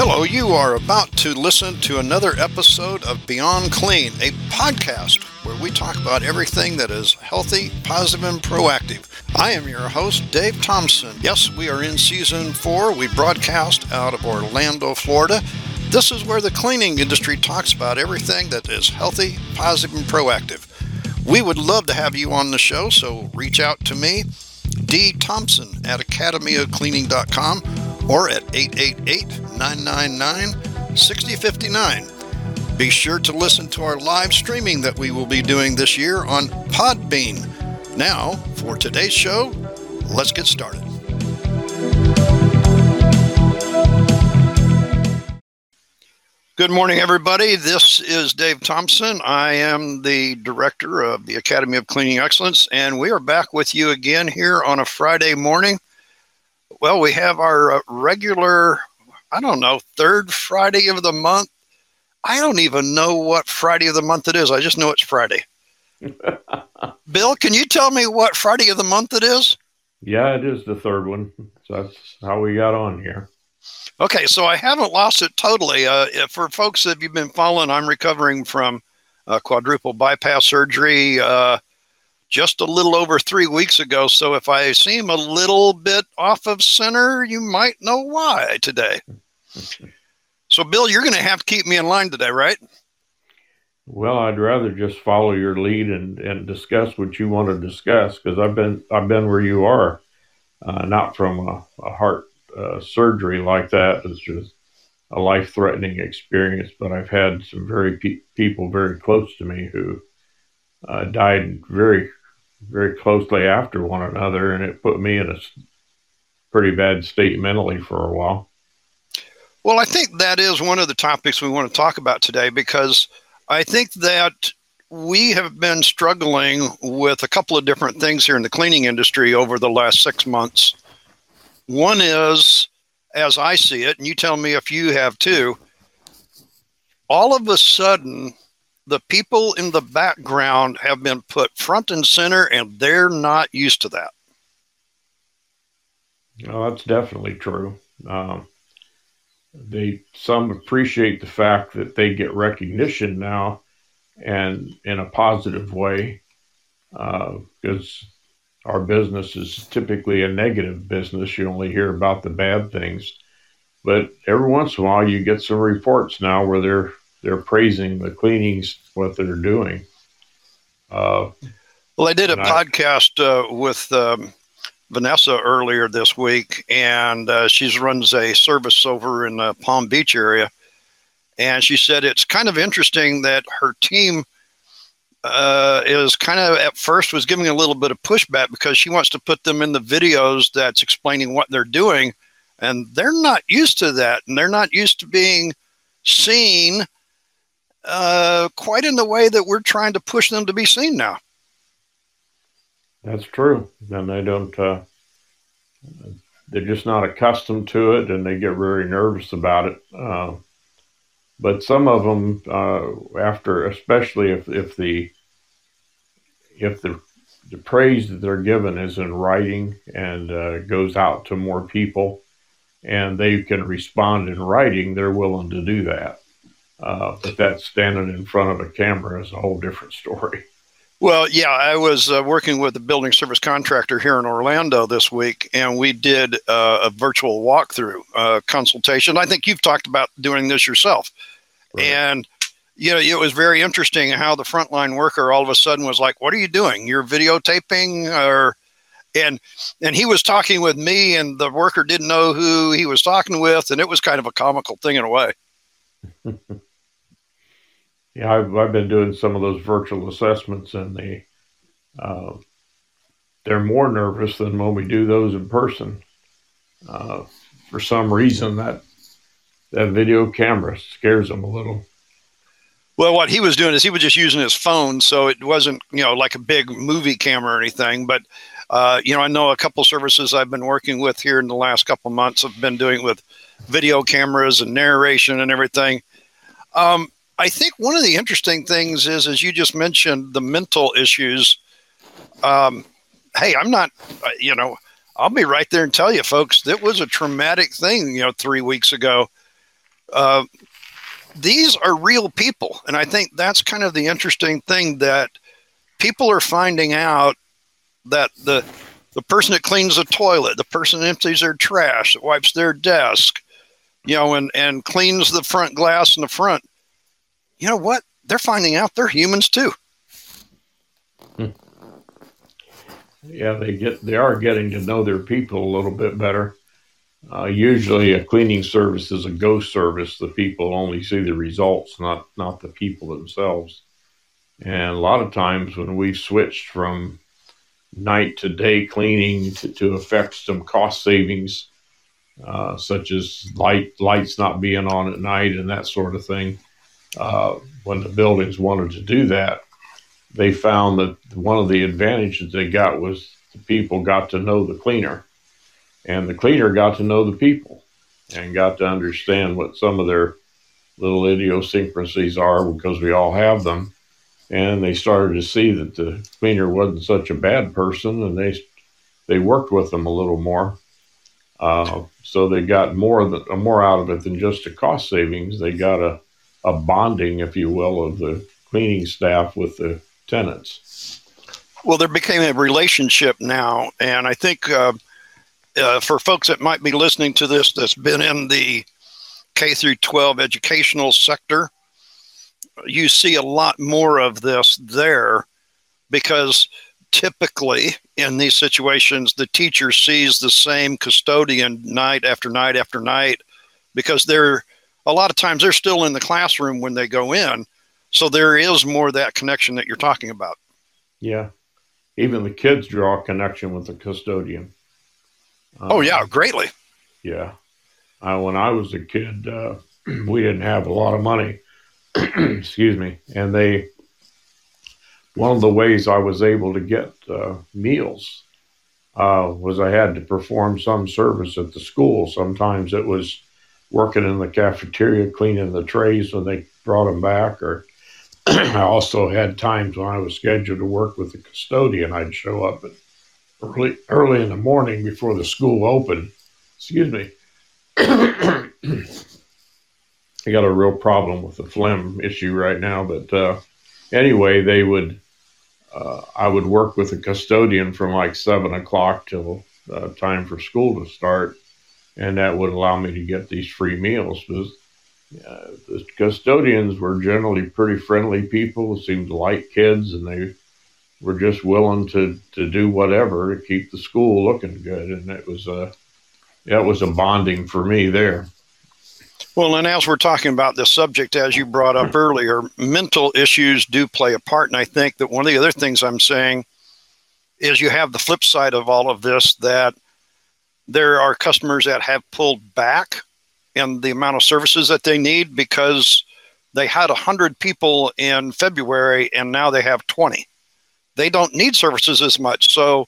Hello, you are about to listen to another episode of Beyond Clean, a podcast where we talk about everything that is healthy, positive, and proactive. I am your host, Dave Thompson. Yes, we are in season four. We broadcast out of Orlando, Florida. This is where the cleaning industry talks about everything that is healthy, positive, and proactive. We would love to have you on the show, so reach out to me, D. Thompson at academyofcleaning.com or at 888 999 6059. Be sure to listen to our live streaming that we will be doing this year on Podbean. Now, for today's show, let's get started. Good morning, everybody. This is Dave Thompson. I am the director of the Academy of Cleaning Excellence, and we are back with you again here on a Friday morning. Well, we have our uh, regular, I don't know, third Friday of the month. I don't even know what Friday of the month it is. I just know it's Friday. Bill, can you tell me what Friday of the month it is? Yeah, it is the third one. So that's how we got on here. Okay, so I haven't lost it totally. Uh, for folks that you've been following, I'm recovering from uh, quadruple bypass surgery uh, just a little over three weeks ago. So if I seem a little bit off of center, you might know why today. so, Bill, you're going to have to keep me in line today, right? Well, I'd rather just follow your lead and, and discuss what you want to discuss because I've been I've been where you are, uh, not from a, a heart uh, surgery like that. It's just a life threatening experience. But I've had some very pe- people very close to me who uh, died very, very closely after one another, and it put me in a pretty bad state mentally for a while. Well, I think that is one of the topics we want to talk about today because I think that we have been struggling with a couple of different things here in the cleaning industry over the last six months. One is, as I see it, and you tell me if you have too, all of a sudden, the people in the background have been put front and center, and they're not used to that. No, that's definitely true. Um, they some appreciate the fact that they get recognition now, and in a positive way, because uh, our business is typically a negative business. You only hear about the bad things. But every once in a while, you get some reports now where they're they're praising the cleanings, what they're doing. Uh, well, I did a podcast uh, with um, Vanessa earlier this week, and uh, she runs a service over in the Palm Beach area. And she said it's kind of interesting that her team – uh, is kind of at first was giving a little bit of pushback because she wants to put them in the videos that's explaining what they're doing, and they're not used to that, and they're not used to being seen uh, quite in the way that we're trying to push them to be seen now. That's true, and they don't. Uh, they're just not accustomed to it, and they get very nervous about it. Uh, but some of them, uh, after, especially if, if the if the the praise that they're given is in writing and uh, goes out to more people, and they can respond in writing, they're willing to do that. Uh, but that standing in front of a camera is a whole different story. Well, yeah, I was uh, working with a building service contractor here in Orlando this week, and we did uh, a virtual walkthrough uh, consultation. I think you've talked about doing this yourself. Right. And you know, it was very interesting how the frontline worker all of a sudden was like, "What are you doing? You're videotaping?" Or, and and he was talking with me, and the worker didn't know who he was talking with, and it was kind of a comical thing in a way. yeah, I've, I've been doing some of those virtual assessments, and they uh, they're more nervous than when we do those in person. Uh, for some reason, that that video camera scares them a little. Well, what he was doing is he was just using his phone, so it wasn't you know like a big movie camera or anything. But uh, you know, I know a couple services I've been working with here in the last couple months have been doing with video cameras and narration and everything. Um, I think one of the interesting things is, as you just mentioned, the mental issues. Um, hey, I'm not, uh, you know, I'll be right there and tell you, folks, that was a traumatic thing, you know, three weeks ago Uh, these are real people. And I think that's kind of the interesting thing that people are finding out that the the person that cleans the toilet, the person that empties their trash, that wipes their desk, you know, and, and cleans the front glass in the front, you know what? They're finding out they're humans too. Yeah, they get they are getting to know their people a little bit better. Uh, usually, a cleaning service is a ghost service. The people only see the results, not not the people themselves. And a lot of times, when we've switched from night to day cleaning to, to affect some cost savings, uh, such as light lights not being on at night and that sort of thing. Uh, when the buildings wanted to do that, they found that one of the advantages they got was the people got to know the cleaner, and the cleaner got to know the people and got to understand what some of their little idiosyncrasies are because we all have them and they started to see that the cleaner wasn't such a bad person, and they they worked with them a little more. Uh, so they got more than, more out of it than just a cost savings. They got a a bonding, if you will, of the cleaning staff with the tenants. Well, there became a relationship now, and I think uh, uh, for folks that might be listening to this, that's been in the K through 12 educational sector, you see a lot more of this there because typically in these situations the teacher sees the same custodian night after night after night because they're a lot of times they're still in the classroom when they go in. So there is more that connection that you're talking about. Yeah. Even the kids draw a connection with the custodian. Oh yeah um, greatly. Yeah. Uh, when i was a kid uh, we didn't have a lot of money. Excuse me, and they one of the ways I was able to get uh, meals uh, was I had to perform some service at the school. Sometimes it was working in the cafeteria, cleaning the trays when they brought them back, or I also had times when I was scheduled to work with the custodian. I'd show up early early in the morning before the school opened. Excuse me. I got a real problem with the phlegm issue right now. But uh, anyway, they would, uh, I would work with the custodian from like seven o'clock till uh, time for school to start, and that would allow me to get these free meals. Because uh, the custodians were generally pretty friendly people, seemed to like kids, and they were just willing to to do whatever to keep the school looking good, and it was a that was a bonding for me there. Well, and as we're talking about this subject, as you brought up earlier, mental issues do play a part. And I think that one of the other things I'm saying is you have the flip side of all of this that there are customers that have pulled back in the amount of services that they need because they had 100 people in February and now they have 20. They don't need services as much. So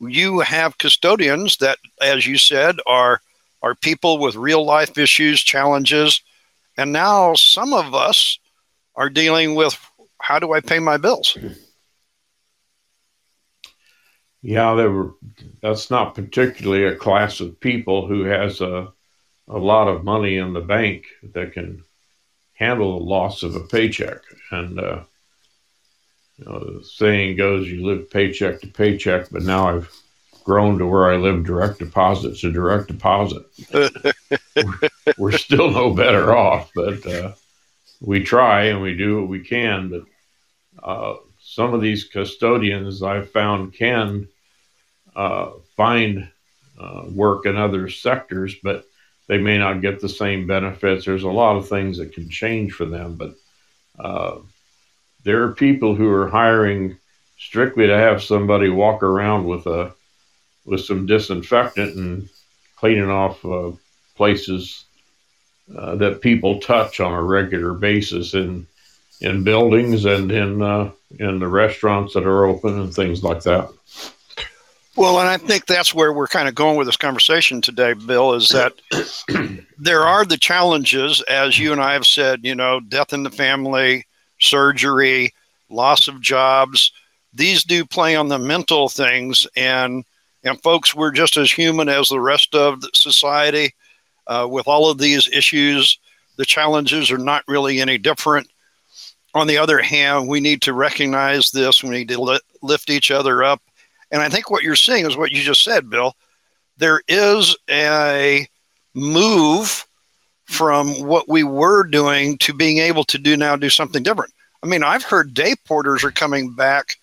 you have custodians that, as you said, are are people with real life issues, challenges. And now some of us are dealing with how do I pay my bills? Yeah, there were, that's not particularly a class of people who has a, a lot of money in the bank that can handle the loss of a paycheck. And uh, you know, the saying goes, you live paycheck to paycheck, but now I've grown to where I live direct deposit to direct deposit. we're, we're, still no better off, but uh, we try and we do what we can. But uh, some of these custodians I've found can uh, find uh, work in other sectors, but they may not get the same benefits. There's a lot of things that can change for them, but uh, there are people who are hiring strictly to have somebody walk around with a with some disinfectant and cleaning off uh, places uh, that people touch on a regular basis in in buildings and in uh, in the restaurants that are open and things like that. Well, and I think that's where we're kind of going with this conversation today, Bill, is that there are the challenges, as you and I have said, you know, death in the family, surgery, loss of jobs. These do play on the mental things. And and folks, we're just as human as the rest of society uh, with all of these issues. the challenges are not really any different. On the other hand, we need to recognize this. We need to li- lift each other up. And I think what you're seeing is what you just said, Bill. There is a move from what we were doing to being able to do now do something different. I mean, I've heard day porters are coming back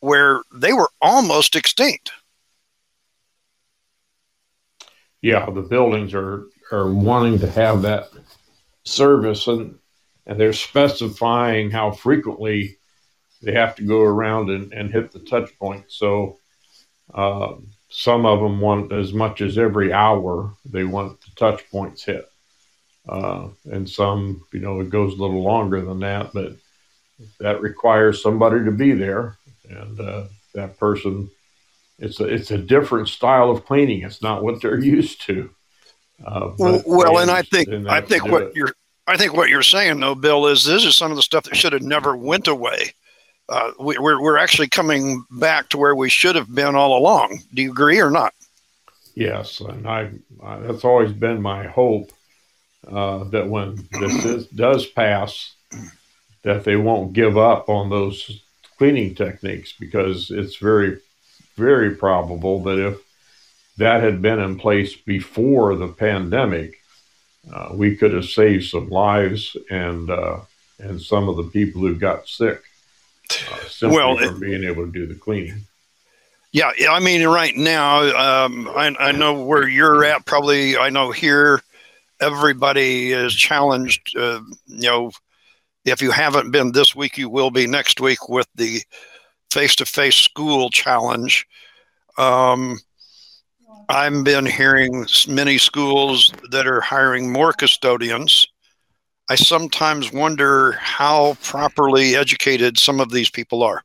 where they were almost extinct. Yeah, the buildings are are wanting to have that service and and they're specifying how frequently they have to go around and, and hit the touch point. So uh, some of them want as much as every hour they want the touch points hit. Uh, and some, you know, it goes a little longer than that, but that requires somebody to be there. And uh, that person, it's a, it's a different style of cleaning. It's not what they're used to. Uh, well, and I think I think what it. you're I think what you're saying though, Bill, is this is some of the stuff that should have never went away. Uh, we, we're we're actually coming back to where we should have been all along. Do you agree or not? Yes, and I, I that's always been my hope uh, that when this is, does pass, that they won't give up on those cleaning techniques because it's very, very probable that if that had been in place before the pandemic, uh, we could have saved some lives and uh, and some of the people who got sick uh, well, from being able to do the cleaning. Yeah, I mean, right now, um, I, I know where you're at. Probably, I know here everybody is challenged. Uh, you know, if you haven't been this week, you will be next week with the face-to-face school challenge. Um, I've been hearing many schools that are hiring more custodians. I sometimes wonder how properly educated some of these people are.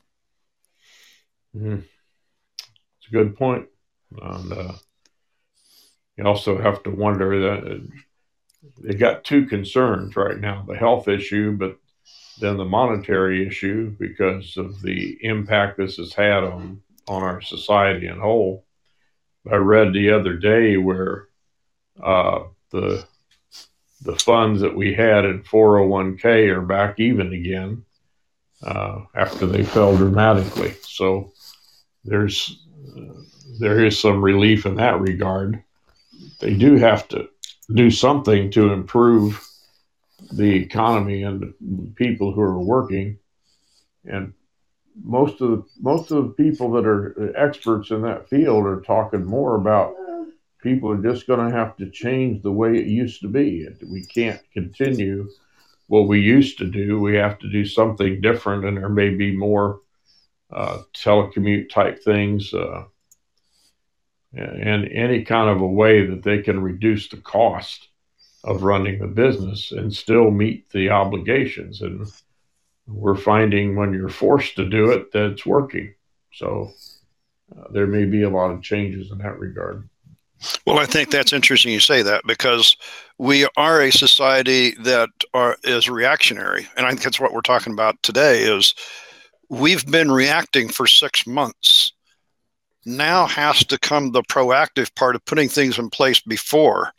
Mm-hmm. It's a good point. And uh, you also have to wonder that they got two concerns right now the health issue, but then the monetary issue because of the impact this has had on, on our society in whole. I read the other day where uh, the the funds that we had in 401k are back even again uh, after they fell dramatically. So there's there is some relief in that regard. They do have to do something to improve the economy and the people who are working. And most of the most of the people that are experts in that field are talking more about people are just going to have to change the way it used to be. We can't continue what we used to do. We have to do something different, and there may be more uh, telecommute type things. Uh, and any kind of a way that they can reduce the cost of running the business and still meet the obligations. And we're finding when you're forced to do it that it's working. So uh, there may be a lot of changes in that regard. Well, I think that's interesting you say that because we are a society that are, is reactionary, and I think that's what we're talking about today. Is we've been reacting for six months now has to come the proactive part of putting things in place before.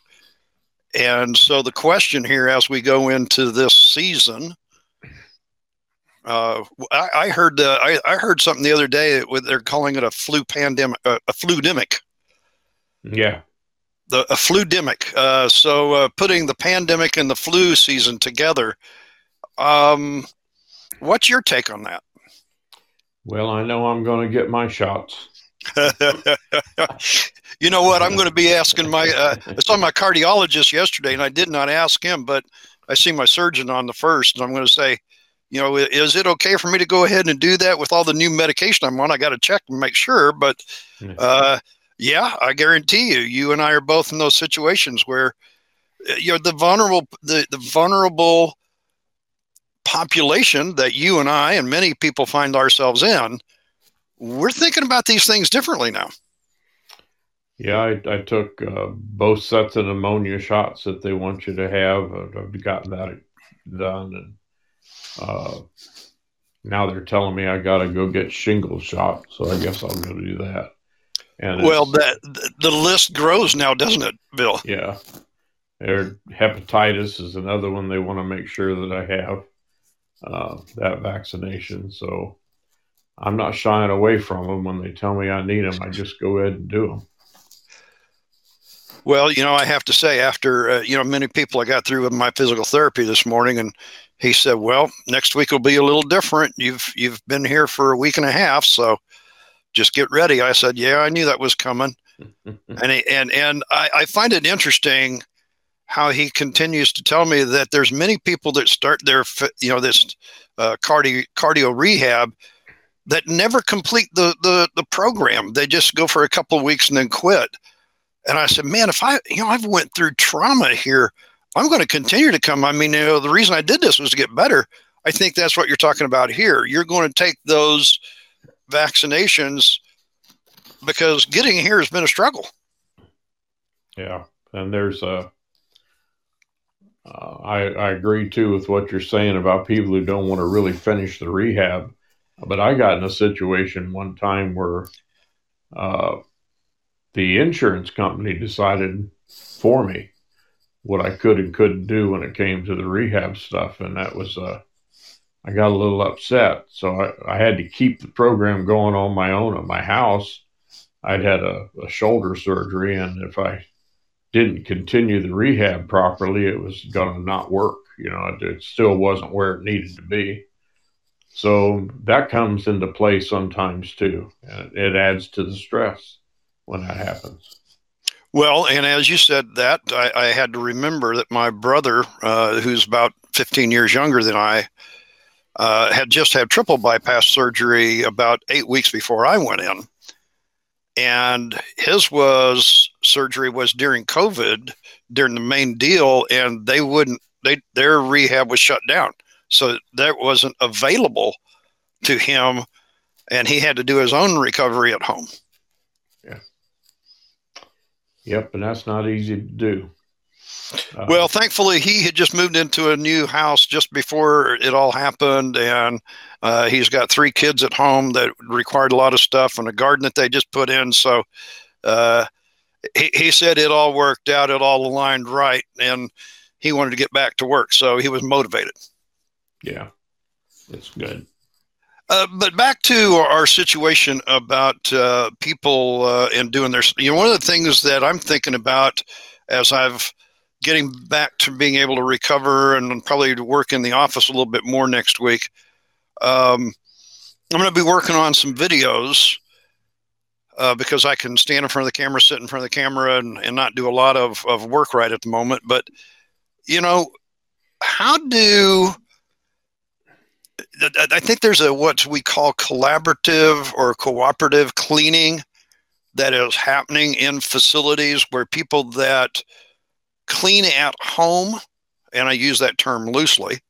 And so the question here, as we go into this season, uh, I, I, heard I, I, heard something the other day. They're calling it a flu pandemic, uh, a fludemic. Yeah, the a fludemic. Uh, so uh, putting the pandemic and the flu season together. Um, what's your take on that? Well, I know I'm going to get my shots. you know what? I'm going to be asking my. Uh, I saw my cardiologist yesterday, and I did not ask him, but I see my surgeon on the first, and I'm going to say, you know, is it okay for me to go ahead and do that with all the new medication I'm on? I got to check and make sure, but uh, yeah, I guarantee you, you and I are both in those situations where uh, you know the vulnerable, the the vulnerable population that you and I and many people find ourselves in we're thinking about these things differently now. Yeah, I, I took uh, both sets of pneumonia shots that they want you to have. I've gotten that done, and uh, now they're telling me I got to go get shingles shot. So I guess I'll go do that. And well, that the list grows now, doesn't it, Bill? Yeah, Or hepatitis is another one they want to make sure that I have uh, that vaccination. So I'm not shying away from them when they tell me I need them. I just go ahead and do them. Well, you know, I have to say, after uh, you know, many people I got through with my physical therapy this morning, and he said, "Well, next week will be a little different. You've you've been here for a week and a half, so just get ready." I said, "Yeah, I knew that was coming," and he, and and I, I find it interesting how he continues to tell me that there's many people that start their you know this uh, cardio cardio rehab that never complete the, the the program. They just go for a couple of weeks and then quit. And I said, man, if I, you know, I've went through trauma here, I'm going to continue to come. I mean, you know, the reason I did this was to get better. I think that's what you're talking about here. You're going to take those vaccinations because getting here has been a struggle. Yeah, and there's a. Uh, I, I agree too with what you're saying about people who don't want to really finish the rehab. But I got in a situation one time where uh, the insurance company decided for me what I could and couldn't do when it came to the rehab stuff, and that was uh, I got a little upset. So I, I had to keep the program going on my own at my house. I'd had a, a shoulder surgery, and if I didn't continue the rehab properly, it was going to not work. You know, it, it still wasn't where it needed to be. So that comes into play sometimes too. And it adds to the stress when that happens. Well, and as you said that, I, I had to remember that my brother, uh, who's about 15 years younger than I, uh, had just had triple bypass surgery about eight weeks before I went in. And his was surgery was during COVID, during the main deal, and they wouldn't, they, their rehab was shut down. So that wasn't available to him, and he had to do his own recovery at home. Yeah. Yep, and that's not easy to do. Uh, well, thankfully, he had just moved into a new house just before it all happened, and uh, he's got three kids at home that required a lot of stuff and a garden that they just put in. So uh, he, he said it all worked out, it all aligned right, and he wanted to get back to work. So he was motivated. Yeah, it's good. Uh, but back to our situation about uh, people uh, and doing their, you know, one of the things that I'm thinking about as I've getting back to being able to recover and probably to work in the office a little bit more next week. Um, I'm going to be working on some videos uh, because I can stand in front of the camera, sit in front of the camera, and, and not do a lot of, of work right at the moment. But, you know, how do I think there's a what we call collaborative or cooperative cleaning that is happening in facilities where people that clean at home, and I use that term loosely,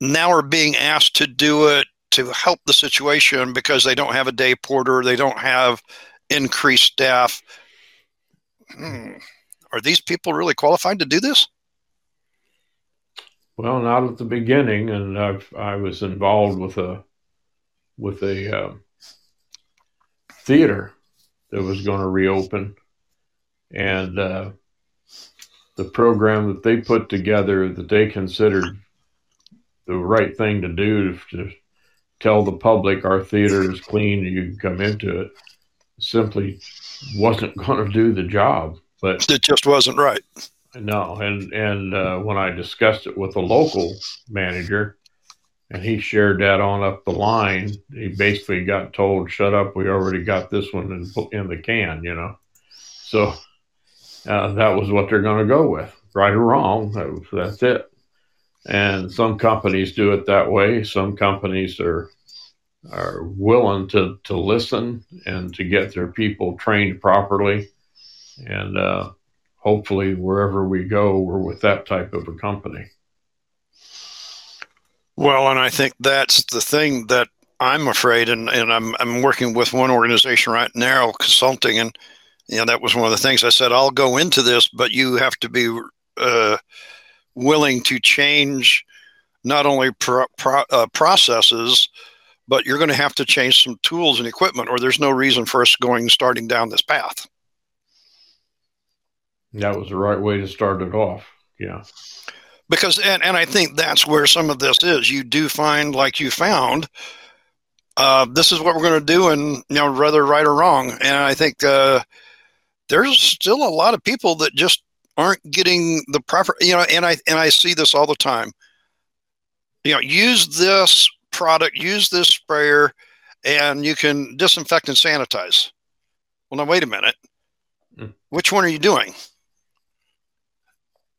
now are being asked to do it to help the situation because they don't have a day porter, they don't have increased staff. Hmm. Are these people really qualified to do this? Well, not at the beginning, and I've, I was involved with a with a uh, theater that was going to reopen, and uh, the program that they put together that they considered the right thing to do to tell the public our theater is clean, you can come into it, simply wasn't going to do the job. But it just wasn't right. No, and and uh, when I discussed it with the local manager, and he shared that on up the line, he basically got told, "Shut up, we already got this one in in the can," you know. So uh, that was what they're going to go with, right or wrong. That, that's it. And some companies do it that way. Some companies are are willing to to listen and to get their people trained properly, and uh, hopefully wherever we go, we're with that type of a company. Well, and I think that's the thing that I'm afraid, and, and I'm, I'm working with one organization right now, consulting, and you know that was one of the things I said. I'll go into this, but you have to be uh, willing to change not only pro, pro, uh, processes, but you're going to have to change some tools and equipment, or there's no reason for us going starting down this path. That was the right way to start it off. Yeah. Because and, and I think that's where some of this is. You do find like you found uh, this is what we're going to do, and you know, whether right or wrong. And I think uh, there's still a lot of people that just aren't getting the proper, you know. And I and I see this all the time. You know, use this product, use this sprayer, and you can disinfect and sanitize. Well, now wait a minute. Mm. Which one are you doing?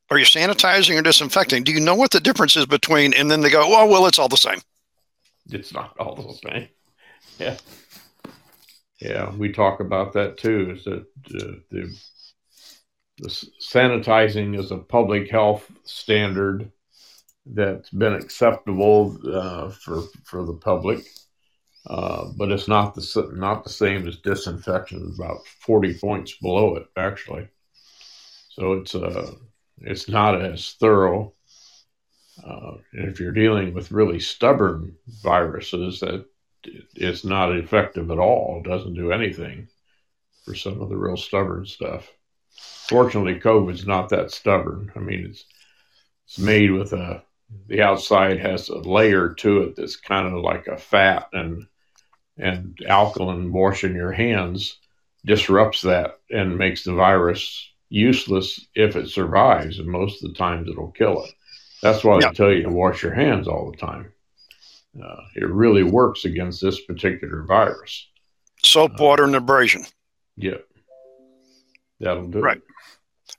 Are you sanitizing or disinfecting? Do you know what the difference is between? And then they go, "Oh, well, it's all the same." it's not all the same. Yeah. Yeah, we talk about that too. Is that uh, the the sanitizing is a public health standard that's been acceptable uh, for for the public, uh, but it's not the not the same as disinfection. About forty points below it, actually. So it's uh it's not as thorough uh, and if you're dealing with really stubborn viruses, that it's not effective at all. It doesn't do anything for some of the real stubborn stuff. Fortunately, COVID's not that stubborn. I mean, it's it's made with a the outside has a layer to it that's kind of like a fat and and alkaline washing your hands disrupts that and makes the virus useless if it survives and most of the times it'll kill it that's why they tell you to wash your hands all the time. Uh, it really works against this particular virus. Soap, uh, water, and abrasion. Yep. That'll do right. it.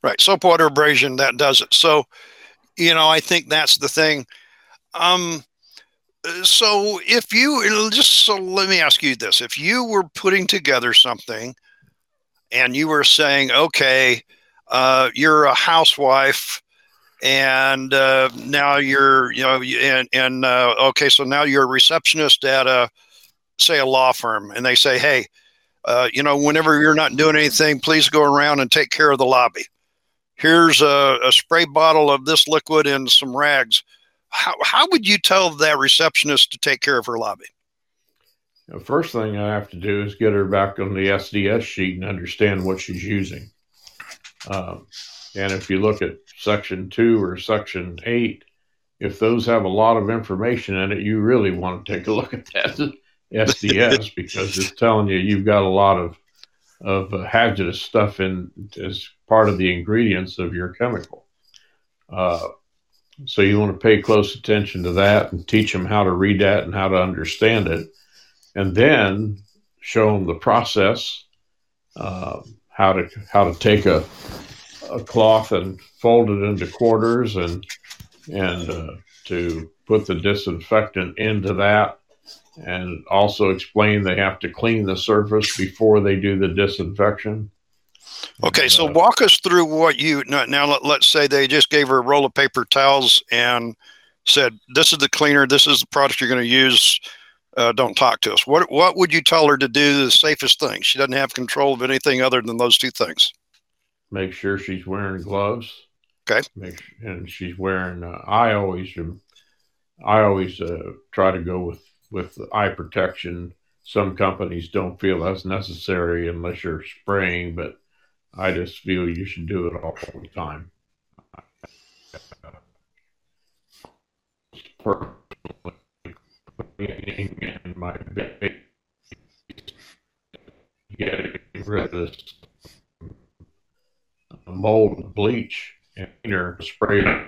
Right. Soap, water, abrasion, that does it. So, you know, I think that's the thing. Um, so if you just so let me ask you this if you were putting together something and you were saying okay uh, you're a housewife and uh, now you're you know and and uh, okay so now you're a receptionist at a say a law firm and they say hey uh, you know whenever you're not doing anything please go around and take care of the lobby. Here's a, a spray bottle of this liquid and some rags. How, how would you tell that receptionist to take care of her lobby? The first thing i have to do is get her back on the sds sheet and understand what she's using. Um, and if you look at section two or section eight, if those have a lot of information in it, you really want to take a look at that SDS because it's telling you you've got a lot of of uh, hazardous stuff in as part of the ingredients of your chemical. Uh, so you want to pay close attention to that and teach them how to read that and how to understand it, and then show them the process, uh, how to how to take a a cloth and fold it into quarters and and uh, to put the disinfectant into that and also explain they have to clean the surface before they do the disinfection. Okay, so uh, walk us through what you now. now let, let's say they just gave her a roll of paper towels and said, "This is the cleaner. This is the product you're going to use. Uh, don't talk to us." What what would you tell her to do the safest thing? She doesn't have control of anything other than those two things make sure she's wearing gloves. Okay. Make, and she's wearing. Uh, I always I always uh, try to go with with eye protection. Some companies don't feel that's necessary unless you're spraying, but I just feel you should do it all the time. Personally, in my getting rid of this mold and bleach and cleaner spray.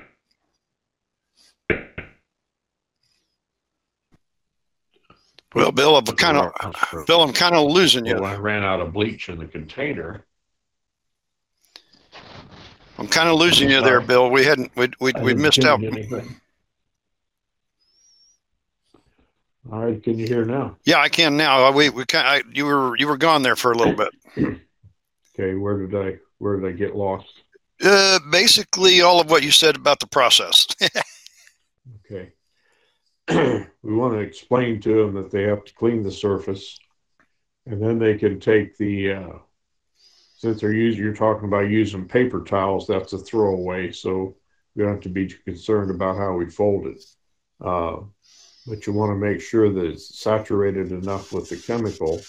Well, Bill, I'm kind of Bill, I'm kind of losing you. Well, I ran out of bleach in the container. I'm kind of losing you there, Bill. We hadn't we we, we missed out. Anything. All right, can you hear now? Yeah, I can now. Uh, we we can. I, you were you were gone there for a little bit. okay, where did I where did I get lost? Uh, basically, all of what you said about the process. okay. we want to explain to them that they have to clean the surface, and then they can take the. Uh, since they're using, you're talking about using paper towels. That's a throwaway, so we don't have to be too concerned about how we fold it. Uh, but you want to make sure that it's saturated enough with the chemical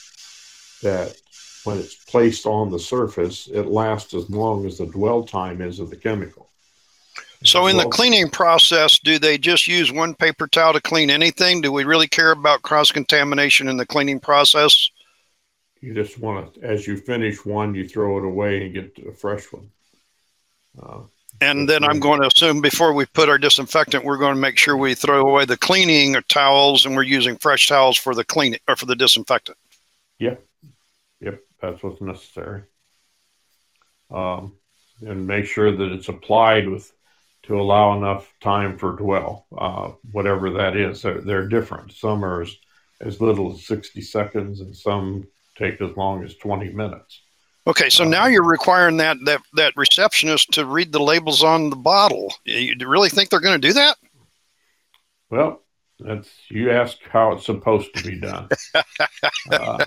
that when it's placed on the surface, it lasts as long as the dwell time is of the chemical. So, in the cleaning process, do they just use one paper towel to clean anything? Do we really care about cross contamination in the cleaning process? You just want to, as you finish one, you throw it away and get a fresh one. Uh, and then I'm going to assume before we put our disinfectant, we're going to make sure we throw away the cleaning towels and we're using fresh towels for the cleaning or for the disinfectant. Yep. Yep. That's what's necessary. Um, and make sure that it's applied with to allow enough time for dwell, uh, whatever that is. They're, they're different. Some are as, as little as 60 seconds and some take as long as 20 minutes. Okay, so now you're requiring that that that receptionist to read the labels on the bottle. You really think they're going to do that? Well, that's you ask how it's supposed to be done. uh,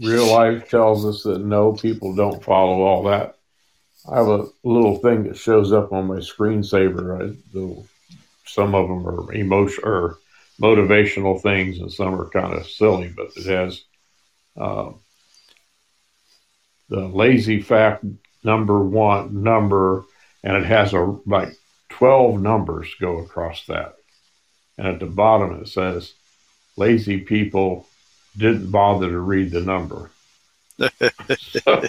real life tells us that no, people don't follow all that. I have a little thing that shows up on my screensaver. I, the, some of them are emotion or motivational things, and some are kind of silly, but it has. Uh, the lazy fact number one number, and it has a like 12 numbers go across that. And at the bottom it says, lazy people didn't bother to read the number. so,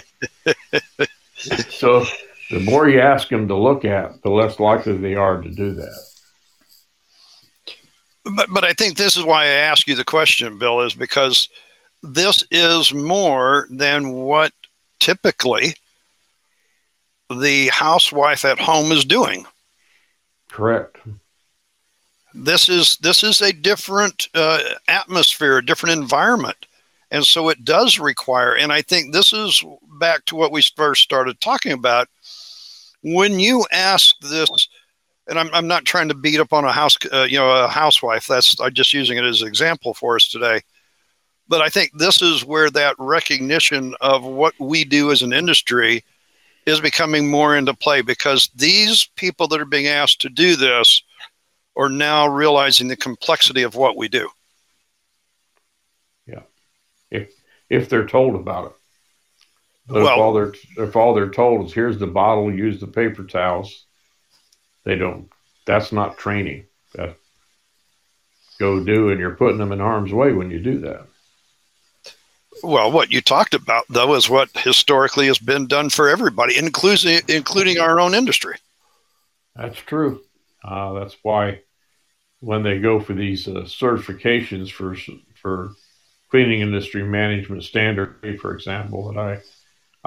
so the more you ask them to look at, the less likely they are to do that. But but I think this is why I ask you the question, Bill, is because this is more than what typically the housewife at home is doing. Correct. This is this is a different uh, atmosphere, a different environment, and so it does require. And I think this is back to what we first started talking about. When you ask this, and I'm, I'm not trying to beat up on a house, uh, you know, a housewife. That's I'm just using it as an example for us today. But I think this is where that recognition of what we do as an industry is becoming more into play because these people that are being asked to do this are now realizing the complexity of what we do. Yeah. If if they're told about it. But well, if all they're if all they're told is here's the bottle, use the paper towels, they don't that's not training. That go do and you're putting them in harm's way when you do that. Well, what you talked about, though, is what historically has been done for everybody, including including our own industry. That's true. Uh, that's why when they go for these uh, certifications for for cleaning industry management standard, for example, that I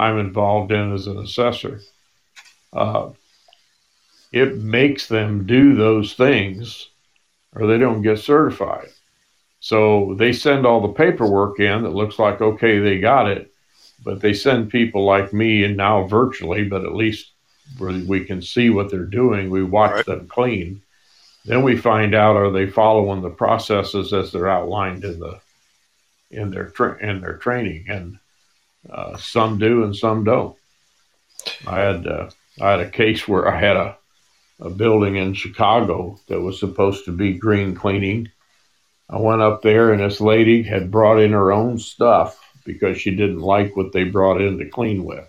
I'm involved in as an assessor, uh, it makes them do those things, or they don't get certified. So they send all the paperwork in that looks like, okay, they got it. But they send people like me and now virtually, but at least we can see what they're doing. We watch right. them clean. Then we find out are they following the processes as they're outlined in the in their tra- in their training, and uh, some do and some don't. I had uh, I had a case where I had a a building in Chicago that was supposed to be green cleaning, I went up there, and this lady had brought in her own stuff because she didn't like what they brought in to clean with.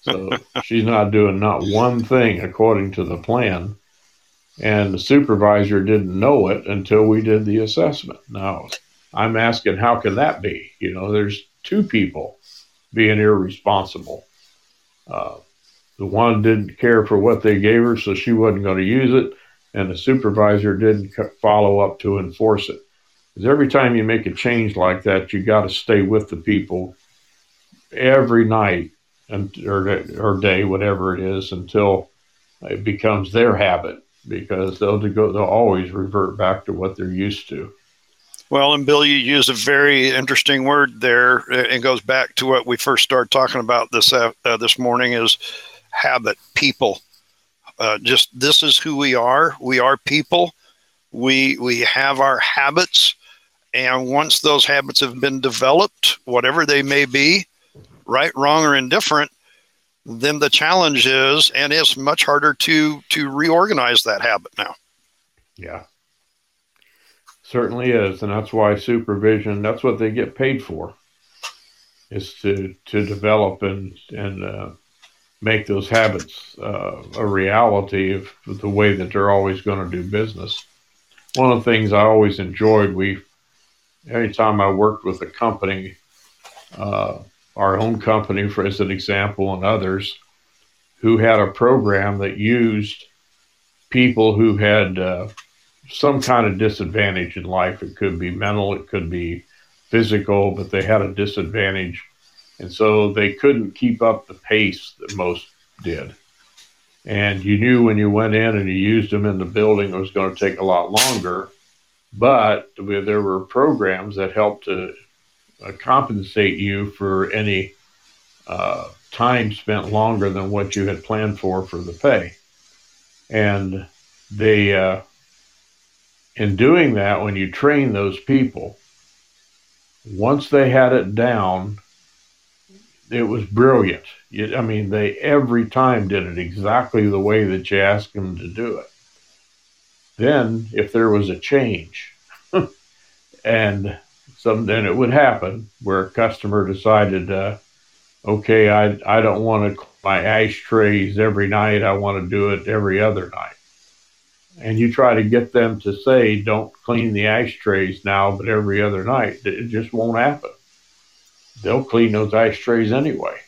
So she's not doing not one thing according to the plan. And the supervisor didn't know it until we did the assessment. Now, I'm asking, how can that be? You know, there's two people being irresponsible. Uh, the one didn't care for what they gave her, so she wasn't going to use it and the supervisor didn't follow up to enforce it. Because every time you make a change like that, you got to stay with the people every night or, or day, whatever it is, until it becomes their habit. Because they'll go, they'll always revert back to what they're used to. Well, and Bill, you use a very interesting word there, and goes back to what we first started talking about this uh, uh, this morning is habit, people uh, just this is who we are. We are people. We we have our habits, and once those habits have been developed, whatever they may be, right, wrong, or indifferent, then the challenge is, and it's much harder to to reorganize that habit now. Yeah, certainly is, and that's why supervision. That's what they get paid for. is to to develop and and uh, make those habits uh, a reality of the way that they're always going to do business. One of the things I always enjoyed, we anytime I worked with a company, uh, our own company, for as an example, and others who had a program that used people who had uh, some kind of disadvantage in life. It could be mental, it could be physical, but they had a disadvantage. And so they couldn't keep up the pace that most did. And you knew when you went in and you used them in the building, it was going to take a lot longer. But there were programs that helped to uh, compensate you for any uh, time spent longer than what you had planned for for the pay. And they, uh, in doing that, when you train those people, once they had it down, it was brilliant. I mean, they every time did it exactly the way that you asked them to do it. Then, if there was a change, and some, then it would happen where a customer decided, uh, okay, I I don't want to my ashtrays every night. I want to do it every other night. And you try to get them to say, don't clean the ashtrays now, but every other night. It just won't happen. They'll clean those ashtrays anyway.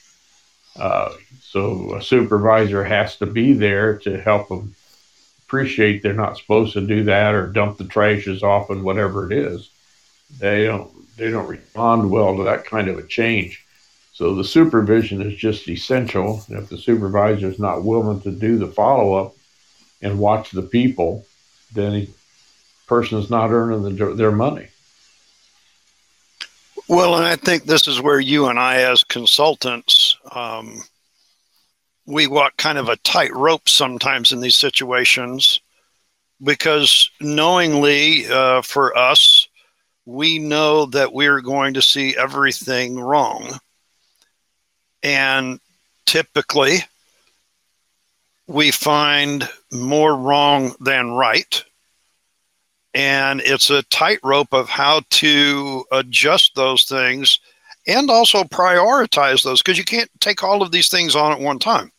Uh, so a supervisor has to be there to help them appreciate they're not supposed to do that or dump the trash as often, whatever it is. They don't they don't respond well to that kind of a change. So the supervision is just essential. If the supervisor is not willing to do the follow up and watch the people, then the person is not earning the, their money. Well, and I think this is where you and I, as consultants, um, we walk kind of a tight rope sometimes in these situations because knowingly uh, for us, we know that we're going to see everything wrong and typically, we find more wrong than right. And it's a tightrope of how to adjust those things and also prioritize those because you can't take all of these things on at one time.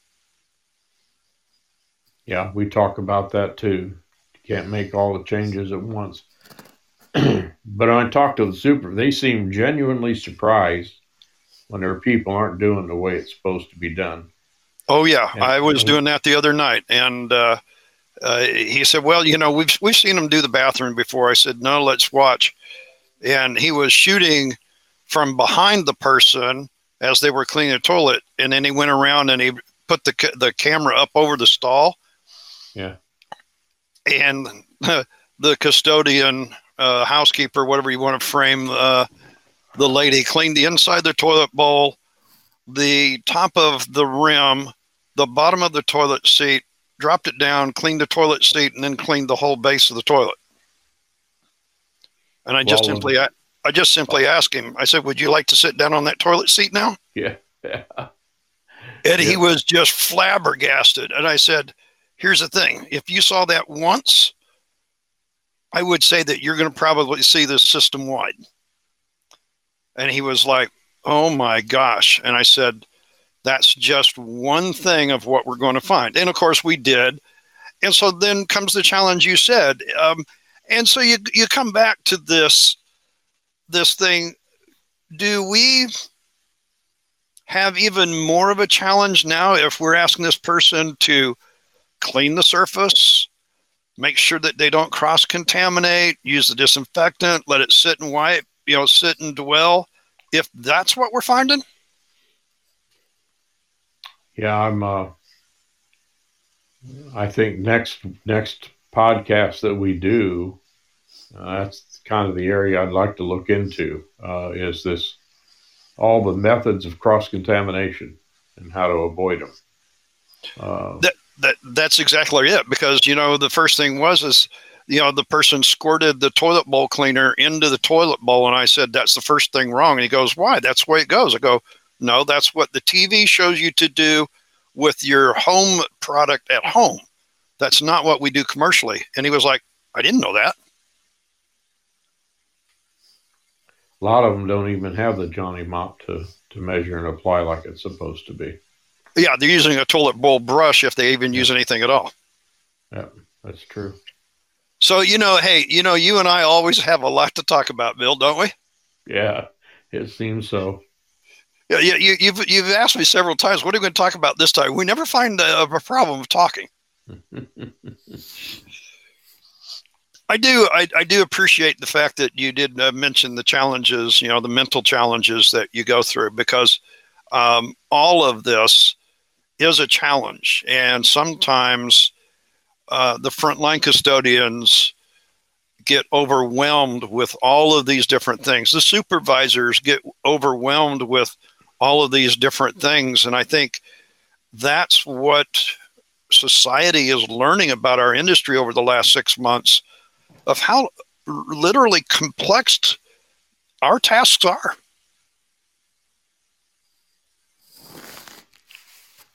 Yeah, we talk about that too. You can't make all the changes at once. but when I talked to the super, they seem genuinely surprised when their people aren't doing the way it's supposed to be done. Oh yeah, and, I was doing that the other night, and uh, uh, he said, "Well, you know, we've we've seen them do the bathroom before." I said, "No, let's watch." And he was shooting from behind the person as they were cleaning the toilet, and then he went around and he put the the camera up over the stall. Yeah. And the custodian, uh, housekeeper, whatever you want to frame, uh, the lady cleaned the inside of the toilet bowl, the top of the rim, the bottom of the toilet seat, dropped it down, cleaned the toilet seat, and then cleaned the whole base of the toilet. And I just well, simply, I, I just simply asked him. I said, "Would you like to sit down on that toilet seat now?" Yeah. yeah. And yeah. he was just flabbergasted. And I said, "Here's the thing: if you saw that once, I would say that you're going to probably see this system wide." And he was like, Oh my gosh. And I said, That's just one thing of what we're going to find. And of course, we did. And so then comes the challenge you said. Um, and so you, you come back to this this thing. Do we have even more of a challenge now if we're asking this person to clean the surface, make sure that they don't cross contaminate, use the disinfectant, let it sit and wipe, you know, sit and dwell. If that's what we're finding. Yeah, I'm. Uh, I think next next podcast that we do, uh, that's kind of the area I'd like to look into. Uh, is this all the methods of cross contamination and how to avoid them? Uh, that, that that's exactly it. Because you know the first thing was is you know, the person squirted the toilet bowl cleaner into the toilet bowl. And I said, that's the first thing wrong. And he goes, why? That's the way it goes. I go, no, that's what the TV shows you to do with your home product at home. That's not what we do commercially. And he was like, I didn't know that. A lot of them don't even have the Johnny Mop to to measure and apply like it's supposed to be. Yeah, they're using a toilet bowl brush if they even use anything at all. Yeah, that's true. So, you know, hey, you know, you and I always have a lot to talk about, Bill, don't we? Yeah, it seems so. Yeah, you, you, you've you've asked me several times, what are we going to talk about this time? We never find a, a problem of talking. I do. I, I, do appreciate the fact that you did uh, mention the challenges, you know, the mental challenges that you go through, because um, all of this is a challenge, and sometimes uh, the frontline custodians get overwhelmed with all of these different things. The supervisors get overwhelmed with all of these different things. And I think that's what society is learning about our industry over the last six months of how literally complex our tasks are.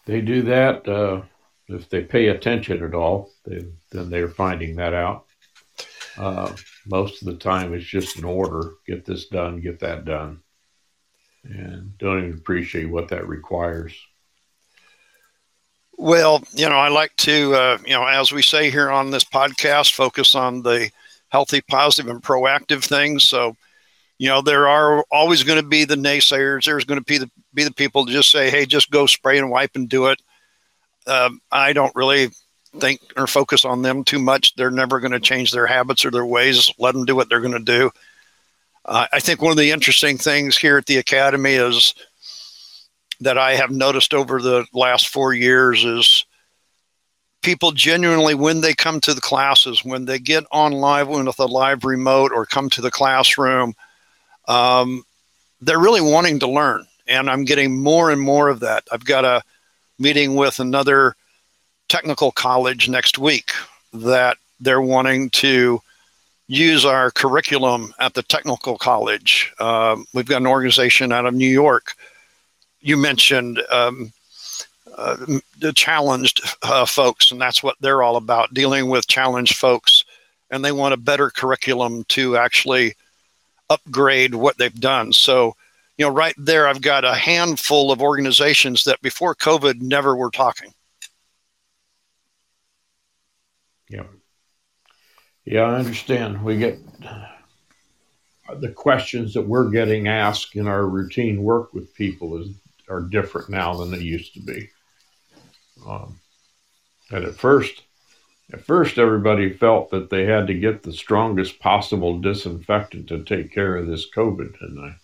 They do that uh, if they pay attention at all, they, then they're finding that out. Uh, most of the time, it's just an order get this done, get that done and don't even appreciate what that requires. Well, you know, I like to, uh, you know, as we say here on this podcast, focus on the healthy, positive, and proactive things. So, you know, there are always going to be the naysayers. There's going to be the be the people to just say, "Hey, just go spray and wipe and do it." Um, I don't really think or focus on them too much. They're never going to change their habits or their ways. Let them do what they're going to do. Uh, I think one of the interesting things here at the Academy is that I have noticed over the last four years is people genuinely, when they come to the classes, when they get on live when with a live remote or come to the classroom, um, they're really wanting to learn. And I'm getting more and more of that. I've got a meeting with another technical college next week that they're wanting to use our curriculum at the technical college. Um, we've got an organization out of New York. You mentioned um, uh, the challenged uh, folks, and that's what they're all about dealing with challenged folks. And they want a better curriculum to actually upgrade what they've done. So, you know, right there, I've got a handful of organizations that before COVID never were talking. Yeah. Yeah, I understand. We get the questions that we're getting asked in our routine work with people is are different now than they used to be. Um, and at first, at first, everybody felt that they had to get the strongest possible disinfectant to take care of this COVID. And I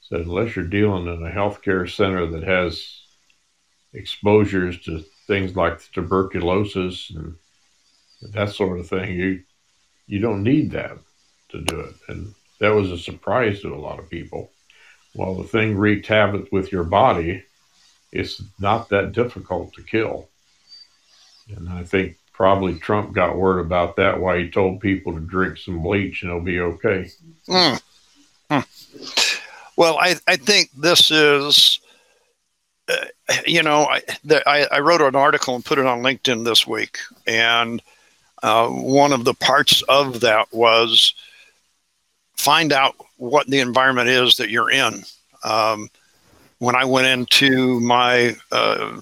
said, unless you're dealing in a healthcare center that has exposures to things like tuberculosis and that sort of thing. You you don't need that to do it, and that was a surprise to a lot of people. While the thing wreaked havoc with your body, it's not that difficult to kill. And I think probably Trump got word about that. Why he told people to drink some bleach and it'll be okay. Mm. Mm. Well, I I think this is. Uh, you know, I, the, I, I wrote an article and put it on LinkedIn this week, and uh, one of the parts of that was find out what the environment is that you're in. Um, when I went into my uh,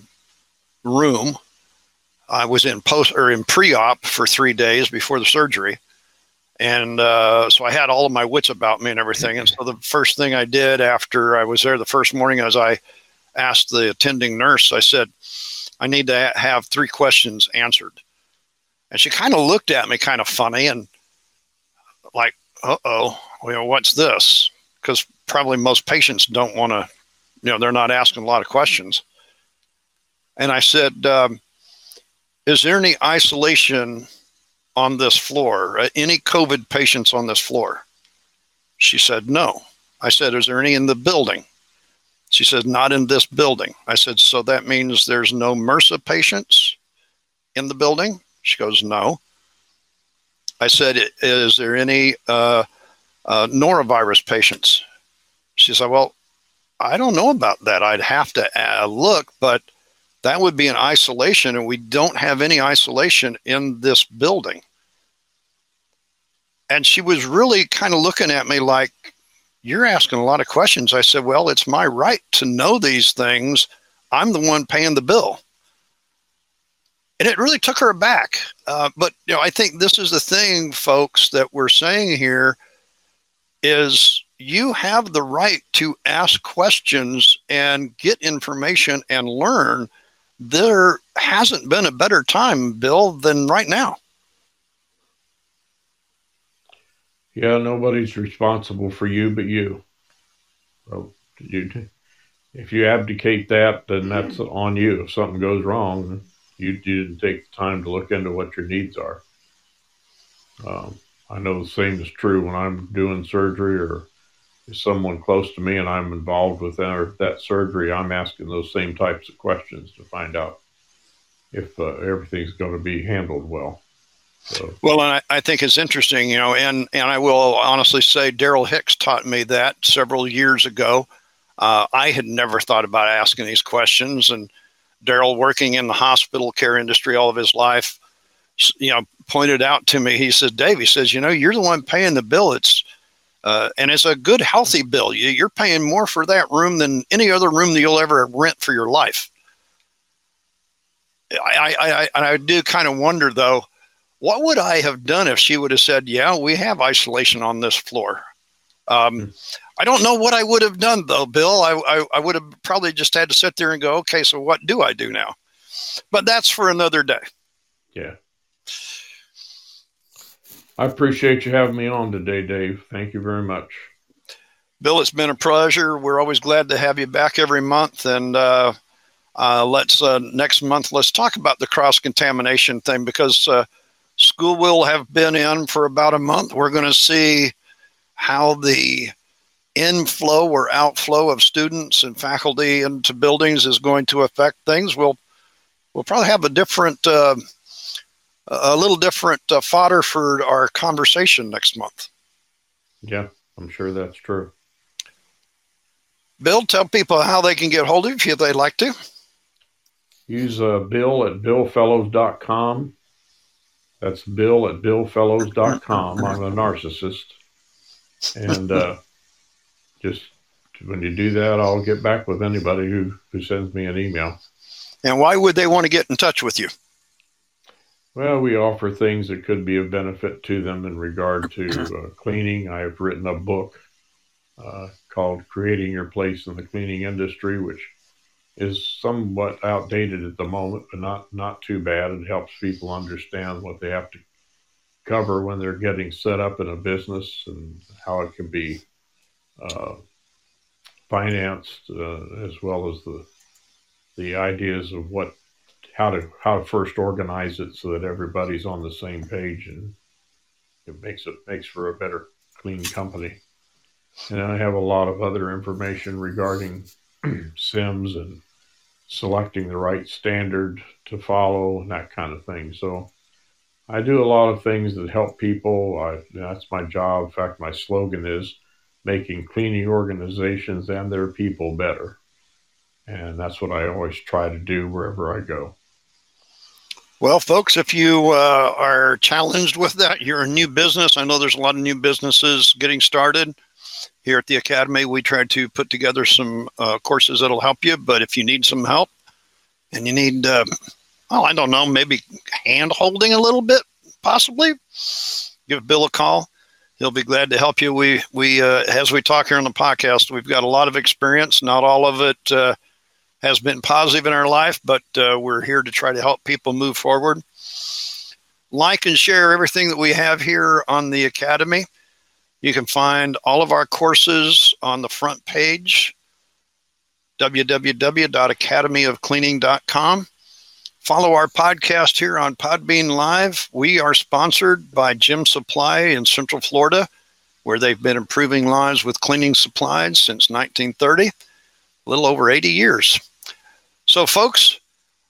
room, I was in post or in pre-op for three days before the surgery, and uh, so I had all of my wits about me and everything. And so the first thing I did after I was there the first morning, as I asked the attending nurse, I said, "I need to have three questions answered." And she kind of looked at me kind of funny and like, uh oh, you know, what's this? Because probably most patients don't want to, you know, they're not asking a lot of questions. And I said, um, Is there any isolation on this floor? Uh, any COVID patients on this floor? She said, No. I said, Is there any in the building? She said, Not in this building. I said, So that means there's no MRSA patients in the building? She goes, No. I said, Is there any uh, uh, norovirus patients? She said, Well, I don't know about that. I'd have to uh, look, but that would be an isolation, and we don't have any isolation in this building. And she was really kind of looking at me like, you're asking a lot of questions. I said, Well, it's my right to know these things. I'm the one paying the bill. And it really took her aback. Uh, but you know, I think this is the thing, folks, that we're saying here is you have the right to ask questions and get information and learn. There hasn't been a better time, Bill, than right now. Yeah, nobody's responsible for you but you. So you, if you abdicate that, then that's on you. If something goes wrong, you, you didn't take the time to look into what your needs are. Um, I know the same is true when I'm doing surgery or someone close to me and I'm involved with that, that surgery. I'm asking those same types of questions to find out if uh, everything's going to be handled well. So. Well, and I, I, think it's interesting, you know, and, and I will honestly say Darrel Hicks taught me that several years ago. Uh, I had never thought about asking these questions, and Darrel, working in the hospital care industry all of his life, you know, pointed out to me. He said, "Dave," he says, "You know, you're the one paying the bill. It's uh, and it's a good, healthy bill. You, are paying more for that room than any other room that you'll ever rent for your life." I, I, I, I do kind of wonder though what would I have done if she would have said, "Yeah, we have isolation on this floor"? Um, hmm. I don't know what I would have done though, Bill. I, I, I would have probably just had to sit there and go, "Okay, so what do I do now?" But that's for another day. Yeah. I appreciate you having me on today, Dave. Thank you very much. Bill, it's been a pleasure. We're always glad to have you back every month, and uh, uh, let's uh, next month let's talk about the cross contamination thing because uh, School will have been in for about a month. We're going to see how the inflow or outflow of students and faculty into buildings is going to affect things. We'll we'll probably have a different, uh, a little different uh, fodder for our conversation next month. Yeah, I'm sure that's true. Bill, tell people how they can get hold of you if they'd like to. Use uh, Bill at billfellows.com. That's bill at billfellows.com. I'm a narcissist. And uh, just when you do that, I'll get back with anybody who, who sends me an email. And why would they want to get in touch with you? Well, we offer things that could be of benefit to them in regard to uh, cleaning. I've written a book uh, called Creating Your Place in the Cleaning Industry, which is somewhat outdated at the moment, but not not too bad. It helps people understand what they have to cover when they're getting set up in a business and how it can be uh, financed, uh, as well as the the ideas of what how to how to first organize it so that everybody's on the same page and it makes it makes for a better clean company. And I have a lot of other information regarding CIMS and selecting the right standard to follow and that kind of thing. So I do a lot of things that help people. I, that's my job. In fact, my slogan is making cleaning organizations and their people better. And that's what I always try to do wherever I go. Well, folks, if you uh, are challenged with that, you're a new business. I know there's a lot of new businesses getting started here at the Academy, we try to put together some uh, courses that'll help you. But if you need some help and you need, uh, well, I don't know, maybe hand holding a little bit, possibly, give Bill a call. He'll be glad to help you. We, we uh, as we talk here on the podcast, we've got a lot of experience. Not all of it uh, has been positive in our life, but uh, we're here to try to help people move forward. Like and share everything that we have here on the Academy. You can find all of our courses on the front page, www.academyofcleaning.com. Follow our podcast here on Podbean Live. We are sponsored by Gem Supply in Central Florida, where they've been improving lives with cleaning supplies since 1930, a little over 80 years. So, folks,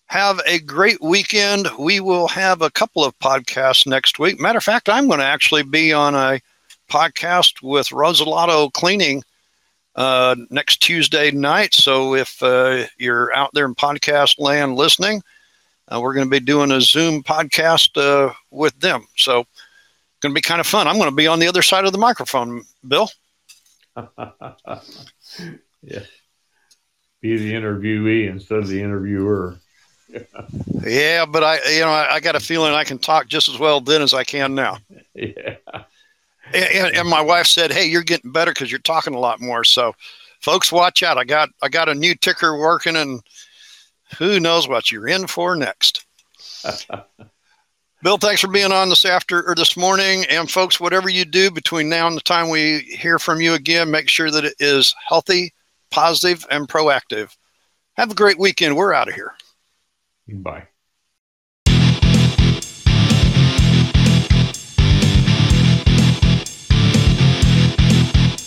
have a great weekend. We will have a couple of podcasts next week. Matter of fact, I'm going to actually be on a podcast with Rosalato Cleaning uh, next Tuesday night. So if uh, you're out there in podcast land listening, uh, we're going to be doing a Zoom podcast uh, with them. So going to be kind of fun. I'm going to be on the other side of the microphone, Bill. yeah. Be the interviewee instead of the interviewer. yeah, but I, you know, I, I, got a feeling I can talk just as well then as I can now. Yeah. And, and my wife said, "Hey, you're getting better because you're talking a lot more." So, folks, watch out. I got I got a new ticker working, and who knows what you're in for next. Bill, thanks for being on this after or this morning. And folks, whatever you do between now and the time we hear from you again, make sure that it is healthy, positive, and proactive. Have a great weekend. We're out of here. Bye.